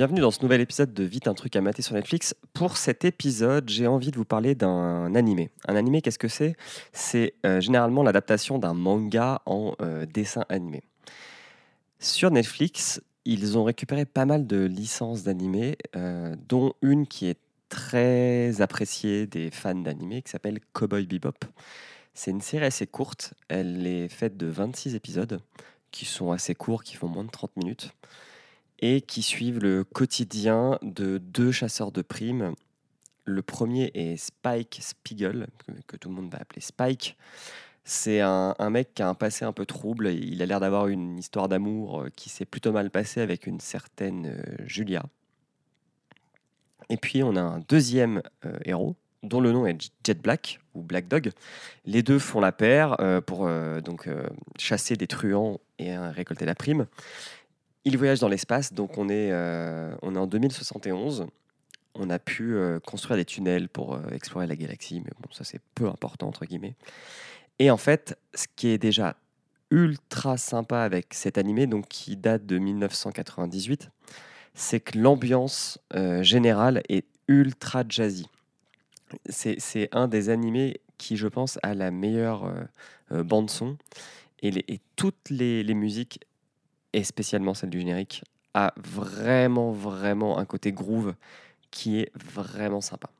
bienvenue dans ce nouvel épisode de Vite un truc à mater sur Netflix. Pour cet épisode, j'ai envie de vous parler d'un animé. Un animé, qu'est-ce que c'est? C'est euh, généralement l'adaptation d'un manga en euh, dessin animé. Sur Netflix, ils ont récupéré pas mal de licences d'animés, euh, dont une qui est très appréciée des fans d'animé, qui s'appelle Cowboy Bebop. C'est une série assez courte, elle est faite de 26 épisodes, qui sont assez courts, qui font moins de 30 minutes et qui suivent le quotidien de deux chasseurs de primes. Le premier est Spike Spiegel, que, tout le monde va appeler Spike. C'est un, mec qui a un passé un peu trouble. Il a l'air d'avoir une histoire d'amour euh, qui s'est plutôt mal passée avec une certaine euh, Julia. Et puis on a un deuxième euh, héros dont le nom est Jet Black ou Black Dog. Les deux font la paire pour donc chasser des truands et récolter la prime. Il voyage dans l'espace, donc on est, euh, on est en 2071. On a pu euh, construire des tunnels pour euh, explorer la galaxie, mais bon, ça c'est peu important, entre guillemets. Et en fait, ce qui est déjà ultra sympa avec cet animé, donc qui date de 1998, c'est que l'ambiance générale est ultra jazzy. C'est un des animés qui, je pense, a la meilleure bande-son. Et, et, toutes les, les musiques et spécialement celle du générique, a vraiment, vraiment un côté groove qui est vraiment sympa.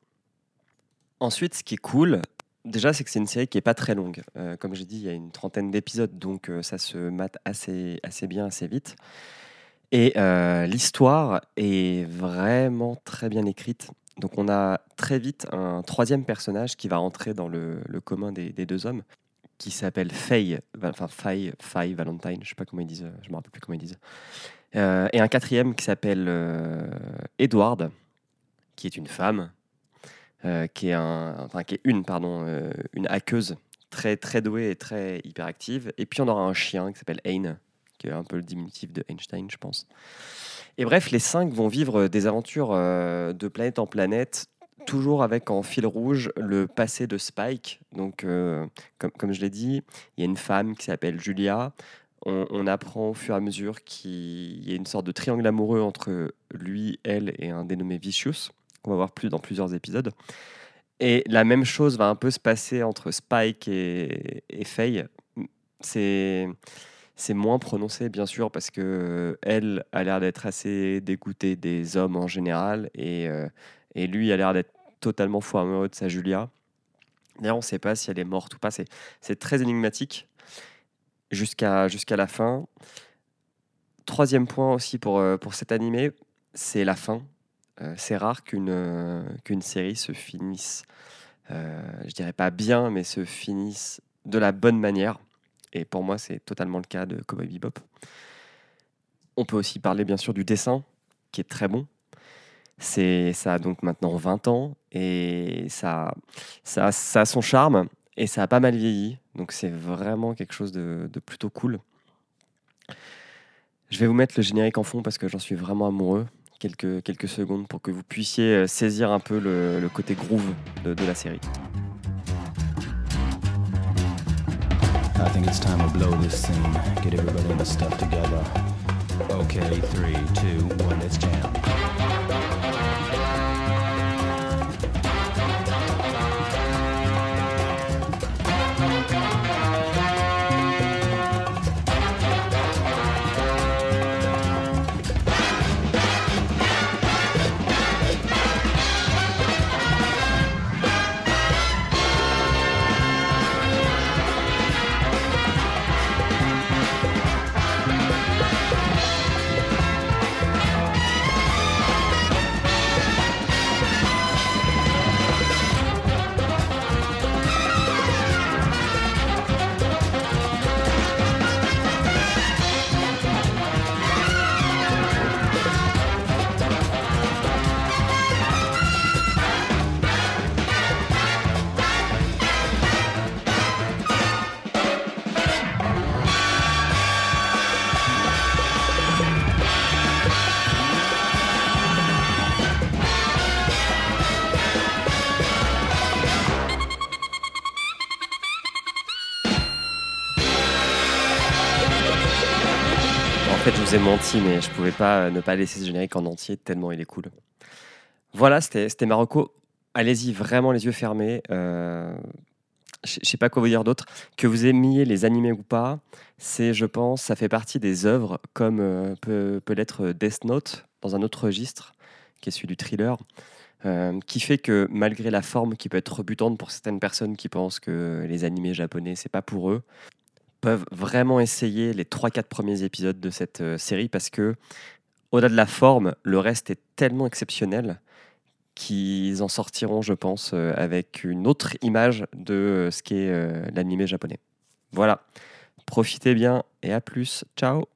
Ensuite, ce qui est cool, déjà, c'est que c'est une série qui est pas très longue. Euh, comme j'ai dit, il y a une trentaine d'épisodes, donc euh, ça se mate assez, assez bien, assez vite. Et euh, l'histoire est vraiment très bien écrite. Donc on a très vite un troisième personnage qui va rentrer dans le, commun des, deux hommes, qui s'appelle Faye, enfin Faye, Faye Valentine, je sais pas comment ils disent, je me rappelle plus comment ils disent. Euh, et un quatrième qui s'appelle euh, Edward, qui est une femme, euh, qui est un, enfin qui est une pardon, une hackeuse très très douée et très hyperactive. Et puis on aura un chien qui s'appelle Ain, qui est un peu le diminutif de Einstein, je pense. Et bref, les cinq vont vivre des aventures de planète en planète toujours avec en fil rouge le passé de Spike. Donc, euh, comme, je l'ai dit, il y a une femme qui s'appelle Julia. On, apprend au fur et à mesure qu'il y a une sorte de triangle amoureux entre lui, elle et un dénommé Vicious, qu'on va voir plus dans plusieurs épisodes. Et la même chose va un peu se passer entre Spike et, et Faye. C'est moins prononcé bien sûr parce que elle a l'air d'être assez dégoûtée des hommes en général et, euh, et lui a l'air d'être totalement fou amoureux de sa Julia. D'ailleurs, on ne sait pas si elle est morte ou pas. C'est très énigmatique jusqu'à la fin. Troisième point aussi pour, euh, cet animé, c'est la fin. Euh, c'est rare qu'une euh, qu'une série se finisse, je dirais pas bien, mais se finisse de la bonne manière. Et pour moi, c'est totalement le cas de Cowboy Bebop. On peut aussi parler bien sûr du dessin, qui est très bon. C'est, ça a donc maintenant 20 ans et ça, ça, ça a son charme et ça a pas mal vieilli. Donc c'est vraiment quelque chose de, plutôt cool. Je vais vous mettre le générique en fond parce que j'en suis vraiment amoureux. Quelques, quelques secondes pour que vous puissiez euh, saisir un peu le, côté groove de, de la série. I think it's time to blow this scene. Get everybody in the stuff together. Okay, three, two, one, let's jam. Vous ai menti, mais je pouvais pas euh, ne pas laisser ce générique en entier tellement il est cool. Voilà, c'était Marocco. Allez-y vraiment les yeux fermés. Euh, je sais pas quoi vous dire d'autre. Que vous aimiez les animés ou pas, c'est, je pense, ça fait partie des œuvres comme euh, peut, peut l'être Death Note dans un autre registre, qui est celui du thriller, qui fait que malgré la forme qui peut être rebutante pour certaines personnes qui pensent que les animés japonais c'est pas pour eux, peuvent vraiment essayer les 3-4 premiers épisodes de cette euh, série parce que au-delà de la forme, le reste est tellement exceptionnel qu'ils en sortiront, je pense, euh, avec une autre image de euh, ce qu'est l'animé japonais. Voilà, profitez bien et à plus, ciao